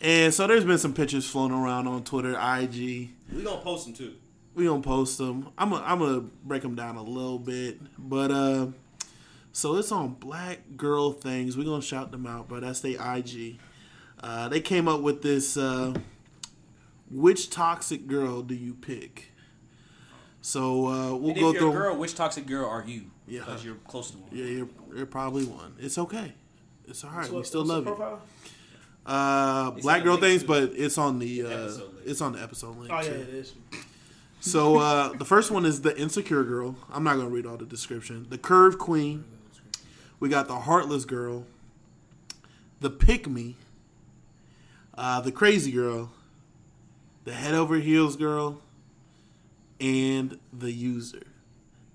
And so there's been some pictures floating around on Twitter, IG. We gonna post them too. We gonna post them. I'm gonna I'm gonna break them down a little bit, but uh, so it's on Black Girl Things. We gonna shout them out, but that's their IG. Uh, they came up with this. Uh, which toxic girl do you pick? So uh, we'll And go you're through. a girl, which toxic girl are you? Yeah. Because you're close to one. Yeah, you're, you're probably one. It's okay. It's all right. we What- still love you. Profile? Uh, It's Black Girl Things, but it's on the uh, it's on the episode link. Oh yeah, too. it is. So uh, the first one is the insecure girl. I'm not gonna read all the description. The curve queen. We got the heartless girl. The pick me. Uh, the crazy girl. The head over heels girl. And the user.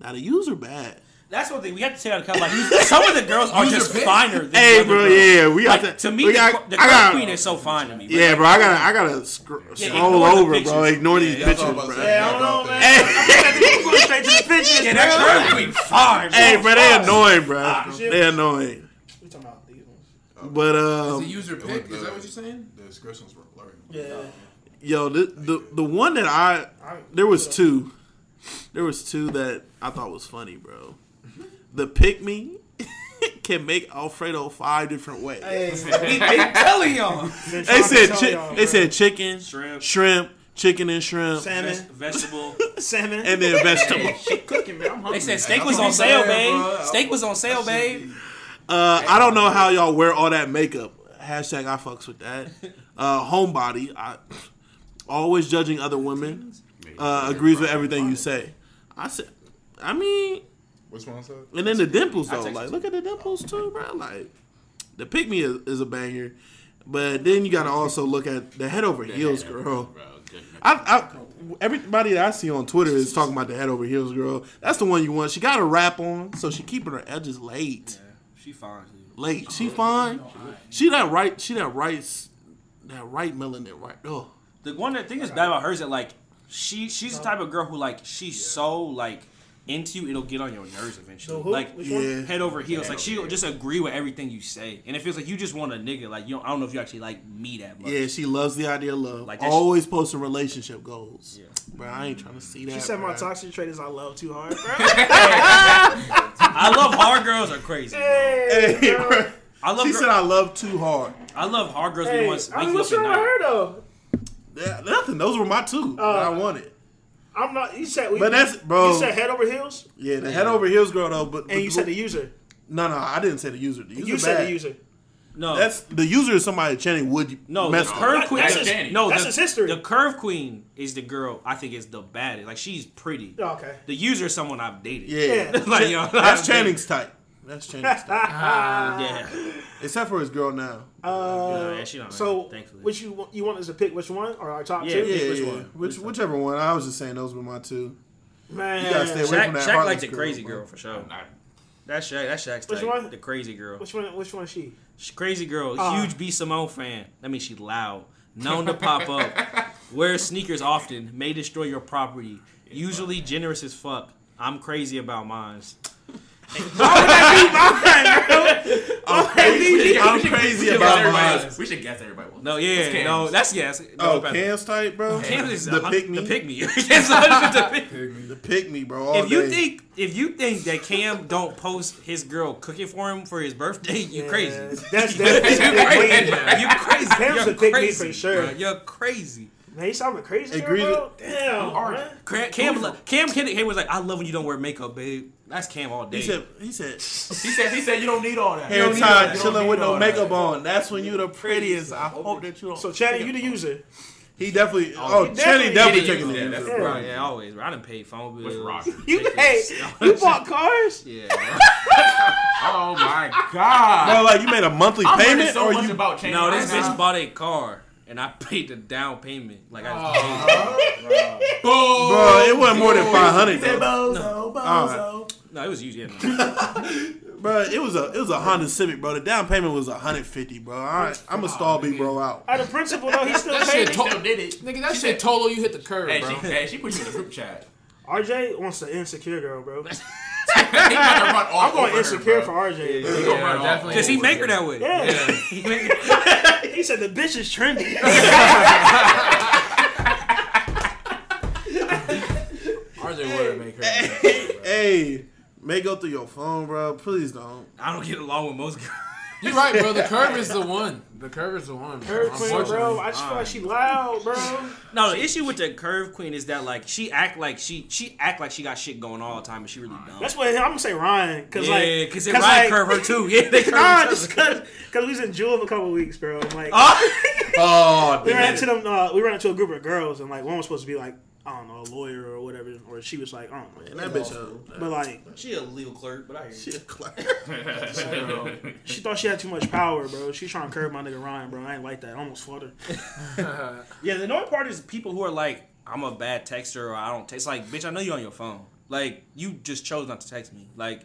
Now the user bad. That's one thing we have to take out of. Like some of the girls are just finer. Than Hey, bro, girls. yeah, we got Like, to. to me, we the, got- the girl got- queen is so fine to me. bro. Yeah, bro, I gotta, I gotta scr- Yeah, scroll over, bro. pictures. Ignore these Yeah, That's all pictures, I'm about to bro. Yeah, I don't know, man. Hey, Going straight to the [LAUGHS] pictures. Yeah, that curve queen fine. bro. hey, bro, they annoying, bro. Ah, They annoying. We talking about these ones. But Is um, the user pick? Is that what you're saying? The descriptions were blurry. Yeah. yo, the, the the one that I there was two, there was two that I thought was funny, bro. [LAUGHS] The pick me [LAUGHS] can make Alfredo five different ways. We [LAUGHS] been telling y'all. They said chi- they said chicken, Shrimp. shrimp, chicken and shrimp, salmon, Vegetable. salmon. and then vegetable. Cooking, man. I'm hungry. They said steak I'm was on sale, babe. Steak was on sale, babe. Uh, I don't know how y'all wear all that makeup. Hashtag I fucks with that. Uh, homebody, I always judging other women. Uh, agrees with everything you say. I said, I mean, Which one said? and then the dimples though. Like, look at the dimples too, bro. Like, the pick me is, is a banger, but then you got to also look at the head over heels [LAUGHS] girl. I, I, everybody that I see on Twitter is talking about the head over heels girl. That's the one you want. She got a wrap on, so she keeping her edges late. She fine. Late. She fine. She that right. She that right. s- That right melanin right. Oh, The one that thing that's bad about her is that like she she's the type of girl who like she's so like into you, it'll get on your nerves eventually. So? Like Yeah. head over heels. Head like she'll just agree with everything you say, and it feels like you just want a nigga. Like you, don't, I don't know if you actually like me that much. Yeah, she loves the idea of love. Like Like that Always posting relationship goals. Yeah. Bro, I ain't trying to see that. She said my toxic trait is I love too hard, bro. [LAUGHS] I love hard girls are crazy. bro. hey, Hey, bro. bro. I love She gir- said I love too hard. I love hard girls. Hey, Hey, ones I wake mean, you what's at wrong with night. her though? Yeah, nothing. Those were my two. that I oh. wanted. I'm not. You said, But that's- bro. You said head over heels, Yeah, the head over heels girl though. But and you said the user. no, no. I didn't say the user. The user You said bad. the user. No, That's the user is somebody Channing would no. The mess with. curve That- queen. that's the- his- no, that's the, his history. The curve queen is the girl I think is the baddest. Like she's pretty. Oh, okay. The user is someone I've dated. Yeah, Yeah. [LAUGHS] like yo, that's I've dated- Channing's type. That's Channing's [LAUGHS] type. Yeah. [LAUGHS] Except for his girl now. Uh, yeah, she don't so, have thankfully. which you want- you want us to pick which one or our top Yeah, two? Yeah, which yeah. one? Which, whichever one. I was just saying those were my two. Man, You gotta stay away Shaq, from that Shaq heartless like the girl, crazy girl for sure. That's Shaq. That's Shaq's Which type. one? The crazy girl. Which one? Which one is she? She crazy girl. Ah. Huge B Simone fan. That means she loud. Known to pop up. [LAUGHS] Wears sneakers often. May destroy your property. Usually generous as fuck. I'm crazy about mines. I'm crazy, I'm crazy should guess about everybody mine. We should guess everybody. else. No, yeah, Cam's? no, that's yes. Oh, no, Oh, Cam's type, bro. Cam is the pick me. The pick me. [LAUGHS] Cam's the pick me. The pick me, bro. All If you day. think if you think that Cam don't post his girl cooking for him for his birthday, you crazy. That's [LAUGHS] definitely you the crazy. pick. You crazy. Cam's You're the pick me for sure. bro. You're crazy. Man, you sound like crazy, girl, bro. Damn, are man. Cam, Cam, Cam, Cam, Cam was like, "I love when you don't wear makeup, babe." That's Cam all day. he said, he said, He said. He said you don't need all that. You hair don't need all tied, chilling with no all that. makeup on. That's when you the prettiest. I hope that you don't. So, Channing, you the user. he definitely. Oh, oh, he Channing definitely- definitely he taking used the user. That's Yeah. Bro, yeah, always. Bro. I didn't pay phone bills. With Roger. You, tickets. hey, [LAUGHS] you bought cars? [LAUGHS] Yeah. Oh my god. Bro, like you made a monthly I'm payment, so or much you? about changing. no, this right bitch now. bought a car, and I [LAUGHS] paid the down payment. Like I. Uh-huh. Boom. Bro, it wasn't more than five hundred. He said though. bozo, Alright. Bozo. No, it was you. [LAUGHS] Yeah. Bro, it was a it was a Honda Civic, bro. The down payment was a hundred fifty, bro. All right, I'm a stall big bro out. Out of principle, though, he still That paid shit me. to- did it. Nigga, that shit total you hit the curb, Hey, bro. she, hey, she put you in the group chat. RJ wants the insecure girl, bro. [LAUGHS] He about to run all I'm going over insecure her, for bro. RJ. He bro. gonna run all definitely. Cause he over make her her. that way. Yeah. He [LAUGHS] He said the bitch is trendy. RJ would make her. Hey, may go through your phone, bro. Please don't. I don't get along with most girls. You're right, bro. The [LAUGHS] curve is the one. The curve is the one. Bro. Her queen, bro. I just feel like she loud, bro. No, the issue with the curve queen is that like she act like she she act like she got shit going all the time, but she really don't. That's what I'm gonna say, Ryan. Cause yeah, like, because it cause ride like, curve her too. [LAUGHS] Yeah, they curve Nah, just cause, cause we was in Jewel for a couple weeks, bro. I'm like, Oh, [LAUGHS] we ran into them. Uh, we ran into a group of girls, and like one was supposed to be like, I don't know, a lawyer or whatever, or she was like, I don't know. And that bitch, uh, But like, She a legal clerk, but I hear you. she a clown. [LAUGHS] she thought she had too much power, bro. She trying to curb my nigga Ryan, bro. I ain't like that. I almost fought her. [LAUGHS] Yeah, the annoying part is people who are like, I'm a bad texter or I don't text. Like, bitch, I know you on your phone. Like, you just chose not to text me. Like,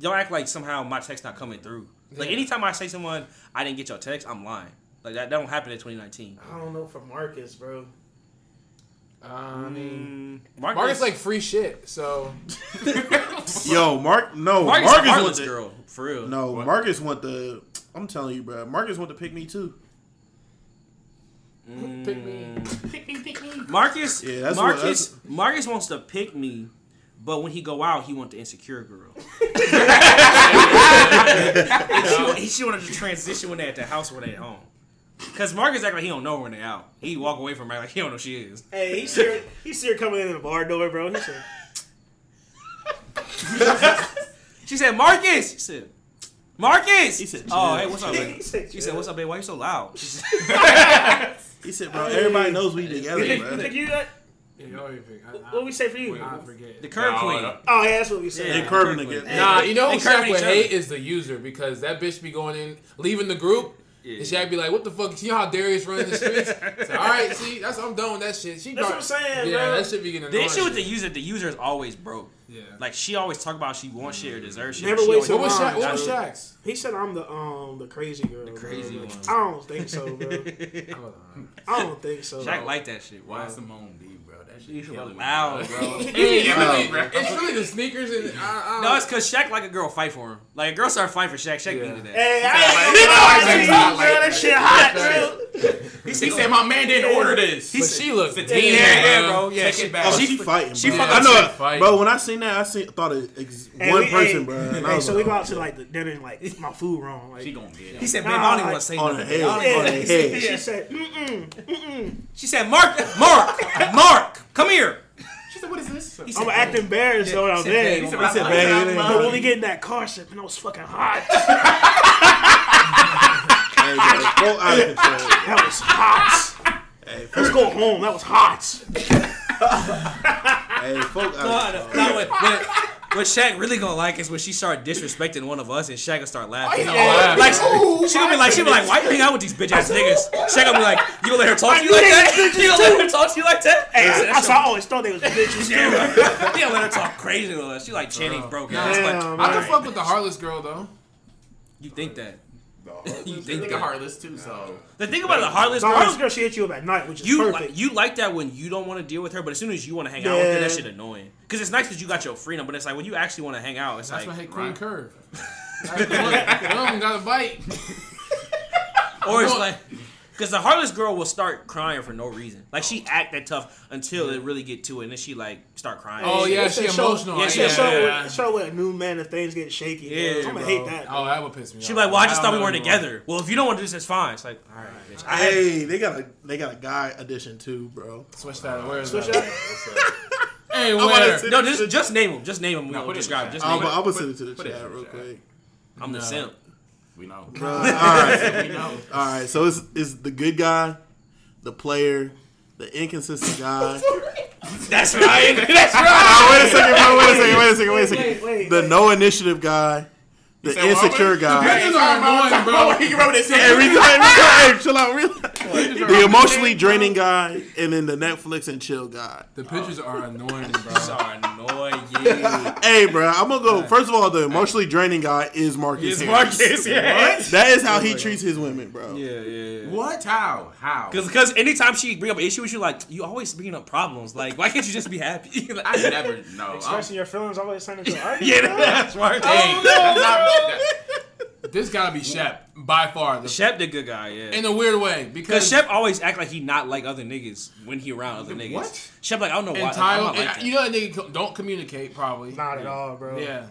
don't act like somehow my text not coming through. Like, anytime I say someone I didn't get your text, I'm lying. Like that, that don't happen in 2019. I don't know for Marcus, bro. I mean, Mm, Marcus, Marcus like free shit, so [LAUGHS] Yo, Mark. No, Marcus, Marcus, a want the, girl for real. No, Marcus want the. I'm telling you, bro. Marcus want to pick me too. pick me. Pick me pick me. Marcus, Yeah, that's what- Marcus, Marcus wants to pick me, but when he go out, he want the insecure girl. [LAUGHS] [LAUGHS] she, he, she wanted to transition when they at the house when they at home. Cause Marcus act like he don't know her when they out. He walk away from her like he don't know she is. Hey, he see her, he see her coming in the bar door, bro. He said, [LAUGHS] She said, Marcus. She said, Marcus. He said, oh, hey, what's up, [LAUGHS] He man? said, She said, what's up, babe? Why you so loud? She said, He said, bro, everybody knows we together, "You bro. think you that? Yeah, you already pick. I, What we say for you? I, I forget. the curve No, queen. no. Oh yeah, that's what we said. Yeah. They curving Kirkland. together. Nah, you know They who curving Shaq would each hate is the user because that bitch be going in, leaving the group, Yeah. and Shaq be like, "What the fuck? You know how Darius running the [LAUGHS] streets? So, All right, see, that's I'm done with that shit. She That's got- what I'm saying, Yeah, bro. that shit be getting The annoying. issue with the user, the user is always broke. yeah. Like she always talk about she wants shit or deserves shit. Never She waste always- what was Shaq? What was. Shaq's? He said I'm the um the crazy girl. The crazy bro. one. I don't think so, bro. [LAUGHS] I don't think so. Shaq like that shit. Why Why? Simone B, bro? That That shit You should killing me, bro. bro. [LAUGHS] It's really, bro. it's really the sneakers and I, [LAUGHS] I, uh, uh. No, it's because Shaq like a girl fight for him. Like a girl started fighting for Shaq. Shaq needed that. Hey, I ain't gonna lie said to like- you, bro. That shit hot, bro. He said, "My man didn't order this." but she looked It's a mean, yeah, bro. bro. Yeah, Take she. Oh, she, she, fighting. she fucking I know, said it, fight. bro. When I seen that, I seen thought it ex- one we- person, hey, bro. and I Hey, so we go out to like the dinner and like it's my food wrong. Like, She gonna get He said, Nah, "Babe, I don't even want to say on nothing." I don't even on the wanna say head. [LAUGHS] she said, mm-mm, mm-mm. She said, "Mark, Mark, Mark, come here." She said, "What is this?" He said, I'm acting embarrassed though. when I'm said, there. He said, He said, "I "Babe, like it it, ain't I But when we get in that car, shit, man, that was fucking hot. [LAUGHS] Hey, bro, go out of control. That was hot. Let's go home. That was hot. Hey, folk No, out no, of no, what, what, what Shaq really gonna like is when she start disrespecting one of us and Shaq gonna start laughing. laugh. Like she gonna be like, she be like, why you hang out with these bitch ass niggas? Shaq gonna be like, you gonna let her talk to you like that? You gonna let her talk to you like that? Hey, I said, I, "That's saw, I always thought they was [LAUGHS] bitches too. your- You gonna let her talk crazy to us? She like Channing broke ass. Like, I can fuck with the heartless girl though. you think that? [LAUGHS] You They think think that? heartless too, so The thing about the heartless So girl, Harlem girl, she hit you up at night, which is you perfect. like, you like that when you don't want to deal with her, but as soon as you want to hang out with her, that shit annoying. Because it's nice that you got your freedom, but it's like when you actually want to hang out, it's That's like why I hate Queen right. Curve. [LAUGHS] One one got a bite. Or it's like, because the heartless girl will start crying for no reason. Like she act that tough until it really get to it, and then she like start crying. Oh yeah, It's she emotional. yeah, I she get a it. show show, Yeah. with, show with a new man if things get shaky. Yeah, Yeah, I'm gonna bro. hate that. Oh, that would piss me off. She like, well, I just don't thought we weren't anymore. together. Well, if you don't want to do this, it's fine. It's like, all right, bitch. I had, Hey, they got a they got a guy edition too, bro. Switch that. Where is Switch that? that. [LAUGHS] Hey, [LAUGHS] where? no, just just name him. Just name him. We No, will put it describe. the Just. I'm, name him. I'm gonna Put- send it to the put chat real quick. I'm the simp. We know. Bro, all right, [LAUGHS] we know. all right. So it's it's the good guy, the player, the inconsistent guy. [LAUGHS] That's right. That's right. Oh, wait a second, bro. Wait a second. Wait a second. Wait a second. Wait, wait, the wait. no initiative guy, the said what? insecure guy. Bitches are annoying, bro. He can remember this. Every time, hey, [LAUGHS] chill out, real. The emotionally draining guy, and then the Netflix and chill guy. The pictures are annoying, bro. Are annoying. [LAUGHS] Hey, bro, I'm gonna go. First of all, the emotionally draining guy is Marcus. It's Harris. Marcus. Yeah. That is how he treats his women, bro. Yeah, yeah. What? How? How? Because because anytime she bring up an issue with you, like you always bring up problems. Like why can't you just be happy? [LAUGHS] Like, I never know. I'm- Expressing your feelings always turn into an argument. yeah, that's right. Hey, that's not- [LAUGHS] this gotta be Shep by far. The, Shep the good guy, yeah. in a weird way Because because Shep always act like he not like other niggas when he around other niggas. What? Shep like I don't know why. and like, I'm Tyler, not like and you know that nigga don't communicate probably. Not at all, bro. Yeah,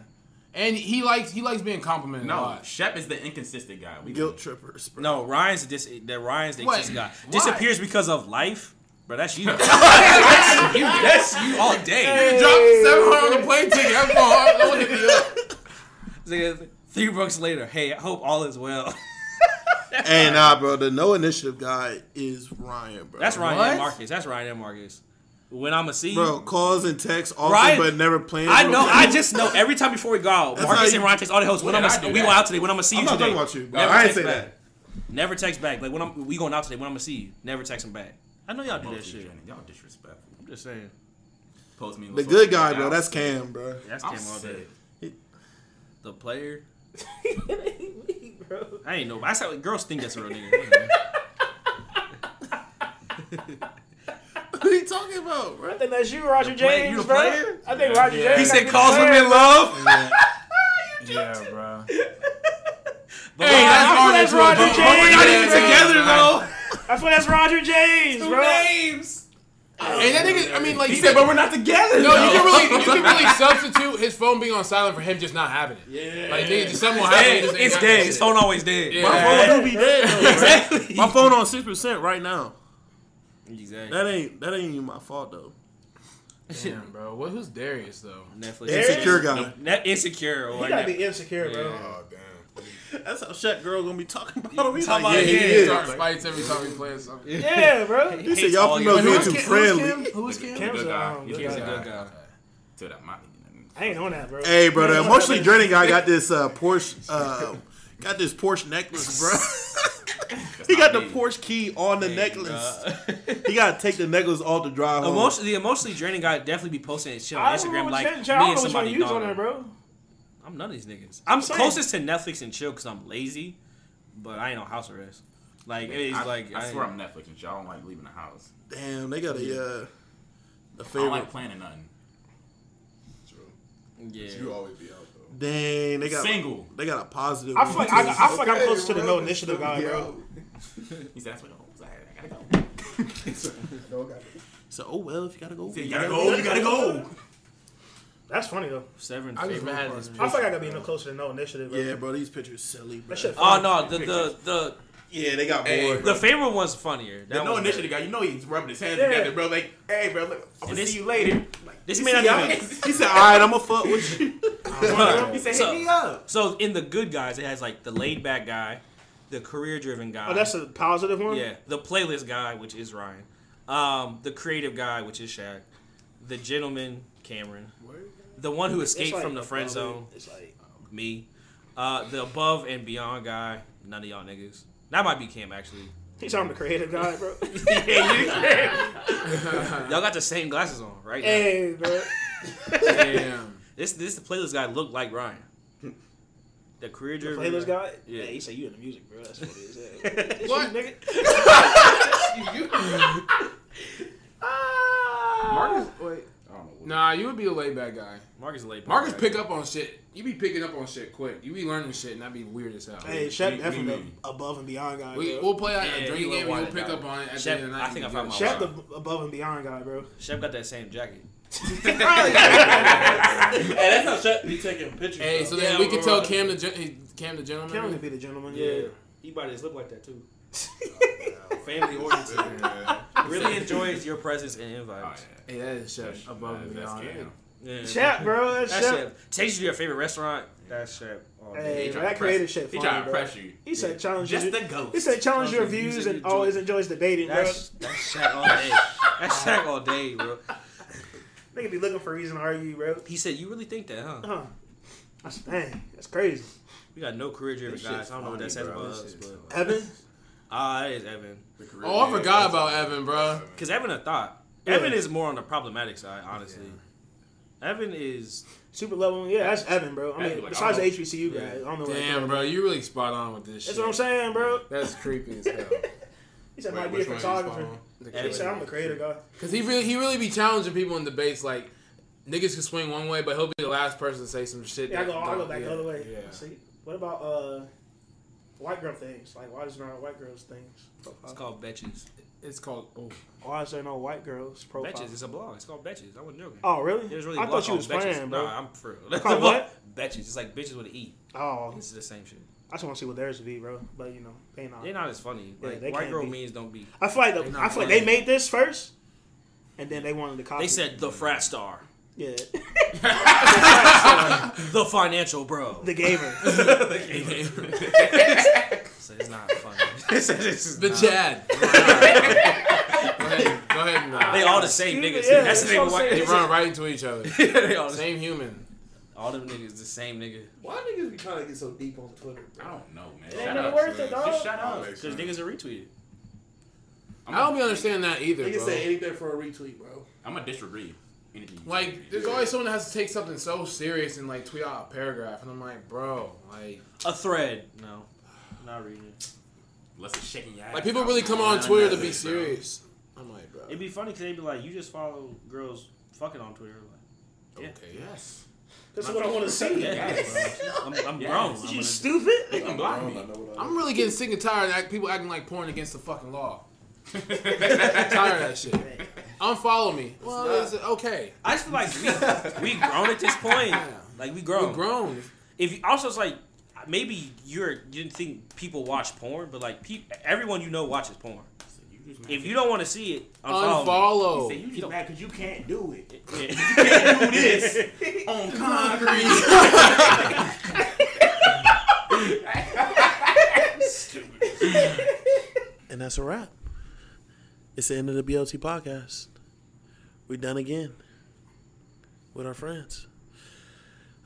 and he likes he likes being complimented a No, lot. Shep is the inconsistent guy. We Guilt trippers, bro. no, Ryan's the dis- the Ryan's the What? existing guy. Why? Disappears because of life, bro. That's you. [LAUGHS] that's you. That's you all day. He dropped seven hundred on the plane ticket. I'm going. No one hit me up. Nigga, Three books later. Hey, I hope all is well. [LAUGHS] Hey, nah, bro. The no initiative guy is Ryan, bro. That's Ryan What? and Marcus. That's Ryan and Marcus. When I'ma see Bro, calls and texts often, Ryan- but never plans. I know. you. I just know every time before we go out, That's Marcus how and Ryan text all the hosts. When When I'm did I gonna, we that? go out today. When I'm gonna see I'm you not today. talking about you, bro. Never I ain't say back. that. Never text back. Like when I'm we going out today. When I'm gonna see you. Never text him back. I know y'all do that shit. Jenny. Y'all disrespectful. I'm just saying. Post me. The good guy, bro. That's Cam, bro. That's Cam all day. The player. I ain't know. I how girls think that's a real nigga. [LAUGHS] What are you talking about, bro? I think that's you, Roger play- James, you the bro. player? I think Roger Yeah. James. he said calls player. women love. [LAUGHS] Yeah, bro. [LAUGHS] But Hey, we're that's not- Roger that's James. Roger But James. we're not even Yeah, together yeah. though. I feel that's Roger James, bro. names. And that nigga, I mean, like He said, but we're not together. No, though. you can really, you can really [LAUGHS] substitute his phone being on silent for him just not having it. Yeah, like nigga, just something will happen. he Dead. just ain't It's got dead. His phone always dead. Yeah. My phone do be dead Exactly. My phone on six percent right now. Exactly. That ain't that ain't even my fault though. Damn, bro. What? Who's Darius though? Netflix. Insecure guy. Net insecure. Or You gotta be insecure, bro. Oh damn. That's how Shaq girl gonna be talking about him. He's Talking like, about yeah, he yeah. is. Start fights every time he plays something. Yeah, bro. He said y'all females being too friendly. Who's Kim? Kim's Good a guy. um, He's good a guy. good guy. To that my. I ain't on that, bro. Hey, bro, the emotionally draining guy got this uh, Porsche, uh, got this Porsche necklace, bro. [LAUGHS] [LAUGHS] he got the Porsche key on the necklace. [LAUGHS] he got to take the necklace off the drive home. The emotionally draining guy definitely be posting shit on I Instagram like Chen- me Chen- I don't and know which somebody you use on dog. there, bro. I'm none of these niggas. I'm saying. closest to Netflix and chill because I'm lazy, but I ain't on house arrest. Like it's I, like I I swear ain't- I'm Netflix and chill. I don't like leaving the house. Damn, they got a uh, The I don't like planning nothing. True. Yeah. You always be out though. Dang, they got Single. they got a positive. I feel like I, I feel like I'm Okay, closer to the no initiative guy, Yo. bro. [LAUGHS] He said, that's what I I gotta go. [LAUGHS] No, got it. So oh well, if you gotta go, You gotta go. You gotta go. That's funny though. Seven I just favorite mad at this I feel like I gotta be no closer to no initiative. Bro. Yeah, bro, these pictures silly. Bro. That shit. Oh Funny. no, the the the Yeah, they got Hey, bored. the favorite one's funnier. The no one's initiative guy, you know he's rubbing his hands Yeah. together, bro. Like, hey, bro, look, I'm gonna this- see you later. Like, This you may not see even- he said, "All right, I'm gonna fuck with you." [LAUGHS] He said, So- hit me up. So in the good guys, it has like the laid back guy, the career driven guy. Oh, that's a positive one. yeah. The playlist guy, which is Ryan. Um, the creative guy, which is Shaq. The gentleman, Cameron. The one who escaped like from the friend above zone, it. It's like me. Uh, the above and beyond guy, none of y'all niggas. That might be Cam actually. he's on the creative guy, bro. [LAUGHS] [LAUGHS] Y'all got the same glasses on, right? now. hey, bro. Damn. This this the playlist guy look like Ryan. The career The driven playlist guy. Yeah. Yeah, he said you in the music, bro. That's what it [LAUGHS] is. Yeah. It's What? you, nigga? Marcus, wait. I don't Nah, you would be a laid back guy. Marcus laid back Marcus guy. pick up on shit. You be picking up on shit quick. You be learning shit, and that'd be weird as hell. Hey, Shep Me- me, definitely me. the above and beyond guy, We, we'll play out Yeah, a drinking game, we'll pick down. up on it at Shep, the end of the I night. think I and found be my good. Shep the above and beyond guy, bro. Shep got that same jacket. [LAUGHS] [LAUGHS] Hey, [LAUGHS] that's how Shep be taking pictures. Hey, bro. so then Yeah, we can tell right. Cam the gen- he- Cam the gentleman. Cameron can be the gentleman. Yeah. He bought his lip like that too. [LAUGHS] Family oriented. Yeah. Really enjoys your presence and Oh, invites. Hey, that is Shep That's- above and that's beyond. Cam. Yeah. Shep, bro. That's, That's Shep. Shep. Takes you to your favorite restaurant. That's Shep. all day. Hey, He bro, that creative shit He funny, trying to bro. press you. He said challenge Just the ghost. He said challenge your views views and and always enjoys debating, bro. That's that's Shaq all day. That's Shaq all day, bro. Nigga be looking for a reason to argue, bro. He said, "You really think that, huh?" Huh. That's dang. That's crazy. We got no career driven guys. I don't know what that funny, says about us, shit's but Evan. Ah, it's Evan. The Oh, I forgot that's- about Evan, bro. Because Evan a thought. Yeah. Evan is more on the problematic side, honestly. Evan is Super level. Yeah, that's Evan, bro. I mean, Evan, like, besides the I HBCU guy, I don't know what Damn, bro, you really spot on with this. Shit. That's shit. what I'm saying, bro. That's creepy as hell. [LAUGHS] He said might be a you photographer. He said I'm the creator guy. Cause he really he really be challenging people in debates like niggas can swing one way, but he'll be the last person to say some shit. Yeah, I go, I go back yeah, the other way. Yeah. See, what about uh, white girl things? Like, why is there no white girls things? it's called Betches. It's called. Oh, Why is there no white girls profile? Betches. It's a blog. It's called Betches. I wasn't joking. Oh, really? There's really I a blog thought you was Betches. playing, bro. Nah, I'm for real. [LAUGHS] Called what? [LAUGHS] Betches. It's like bitches with an E. Oh, It's the same shit. I just want to see what theirs would be, bro. But you know, they not. They're not as funny. Yeah, Like they white can't girl be. means don't be. I feel like They the, I feel like they made this first, and then they wanted to copy. They said the frat star, yeah, [LAUGHS] the financial bro. the gamer. So it's not funny. [LAUGHS] It's- it's the not- Chad. go ahead, go ahead. And, uh, They all the same niggas. yeah, That's the that's name what of I'm white. they run right into each other. [LAUGHS] they all, the, Same human. all them niggas the same nigga. Why niggas be trying to get so deep on Twitter? Bro? I don't know, man. It ain't Shut never up. worth it, dog. Just shut That up. makes Because niggas are retweeted. I don't be understand that either, Niggas bro. say anything for a retweet, bro. I'm gonna disagree. Anything Like, there's always someone that has to take something so serious and like tweet out a paragraph, and I'm like, bro, like, A thread. No, not reading it. Unless it's shaking your ass. like people really come on Nah, Twitter to be bro. serious. I'm like, bro. It'd be funny because they'd be like, you just follow girls fucking on Twitter. Like, Okay. Yes. That's what I want to see. yes, bro. [LAUGHS] I'm, I'm Yes. grown. I'm You gonna- stupid. They can block I me. don't know what I I'm really getting sick and tired of act- people acting like porn against the fucking law. I'm [LAUGHS] tired of that shit. Unfollow me. Well, it's okay. I just feel like we, we grown at this point. [LAUGHS] Like we grown. We grown. If you, also it's like maybe you're you didn't think people watch porn, but like peop, everyone you know watches porn. You If you don't want to see it, unfollow. Unfollow. Say you just mad because you can't do it. Yeah. [LAUGHS] You can't do this [LAUGHS] on concrete. Stupid [LAUGHS] And that's a wrap. It's the end of the BLT podcast. We're done again with our friends.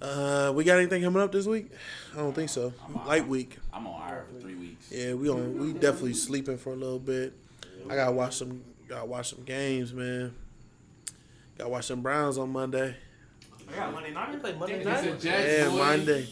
Uh, we got anything coming up this week? I don't think so. Light week. I'm on IR for three weeks. Yeah, we on. We definitely sleeping for a little bit. I gotta watch some. Gotta watch some games, man. Gotta watch some Browns on Monday. I got Monday night. They play Monday It's night. a Jets, Yeah, boy. Monday.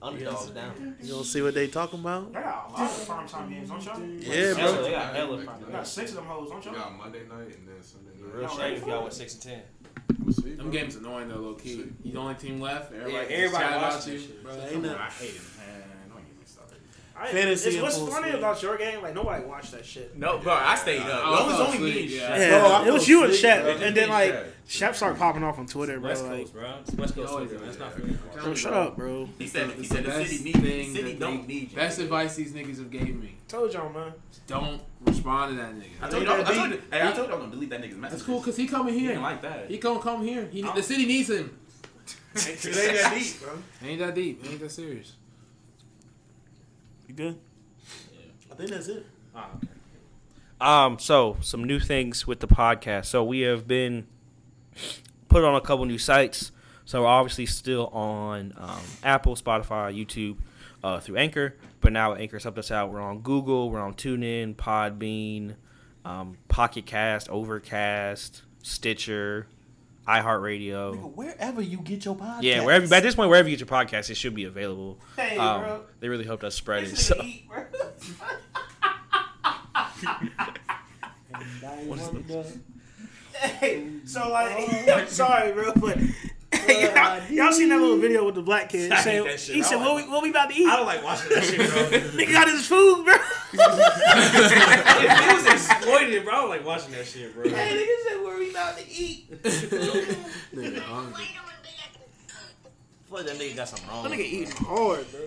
Underdogs down. You don't see what they talking about? They got a lot of primetime games, don't y'all? Yeah, Hella, bro. they got hella prime. They got six of them hoes, don't y'all? got Monday night and then Sunday night. Real shame if y'all went six and ten. Them games annoying though, low key. You the only team left. Everybody, Yeah, everybody watching you. this shit. Bro, Ain't come that- on. I hate it, man. Don't get me started. I, Fantasy it's, what's funny swing. about your game? Like nobody watched that shit. No, bro, I stayed up. I it was only me and asleep, Shaq. yeah. Yeah, Bro, it was you and asleep, Shep, bro. and then like Shaq. Shep started popping off on Twitter, bro. West Like, Coast, bro. West Coast always Twitter, man. It's not do fair. bro, shut up, bro. He said, he It's said the the best city need thing city that don't they- need you. Best advice these niggas have gave me. Told y'all, man. Don't respond to that I nigga. told you, I told you, hey, I told you I'm gonna delete that nigga's message. That's cool, cause he coming here. didn't like that. He gonna come here. He, the city needs him. It ain't that deep, bro. Ain't that deep. Ain't that serious. You good? I think that's it. Um, so some new things with the podcast. So we have been put on a couple new sites. So we're obviously still on um, Apple, Spotify, YouTube, uh, through Anchor. But now Anchor's helped us out. We're on Google. We're on TuneIn, Podbean, um, Pocket Cast, Overcast, Stitcher, iHeartRadio. Wherever you get your podcast. Yeah, wherever. At this point, wherever you get your podcast, it should be available. Hey, Um, bro. they really helped us spread it. So. eat, bro. [LAUGHS] Hey, so like, [LAUGHS] I'm sorry, bro, but [LAUGHS] y'all, y'all seen that little video with the black kid? [LAUGHS] I hate that shit. he I said, like- "What we, what we about to eat?" I don't like watching that shit, bro. [LAUGHS] Nigga got his food, bro. if it was exploited, bro, I don't like watching that shit, bro. Hey, nigga said, where we about to eat? Nigga hungry. I that nigga got something wrong. That nigga eating hard, bro.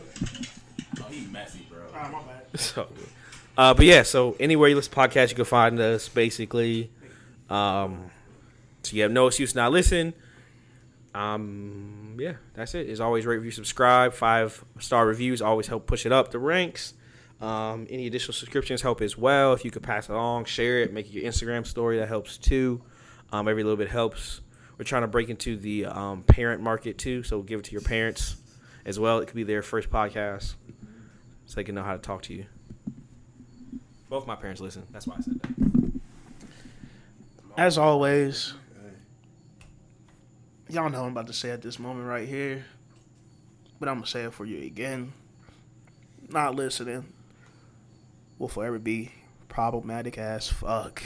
Oh, he messy, bro. Ah, my bad. So, uh, but yeah, so anywhere you listen to podcasts, you can find us basically. Um, so you have no excuse not listen. Um, yeah, that's it. As always, rate, review, subscribe. Five star reviews always help push it up the ranks. Um, any additional subscriptions help as well. If you could pass it along, share it, make it your Instagram story, that helps too. Um, every little bit helps. We're trying to break into the um, parent market too, so give it to your parents as well. It could be their first podcast, so they can know how to talk to you. Both my parents listen. That's why I said that. As always, y'all know I'm about to say at this moment right here, but I'm gonna say it for you again. Not listening will forever be problematic as fuck.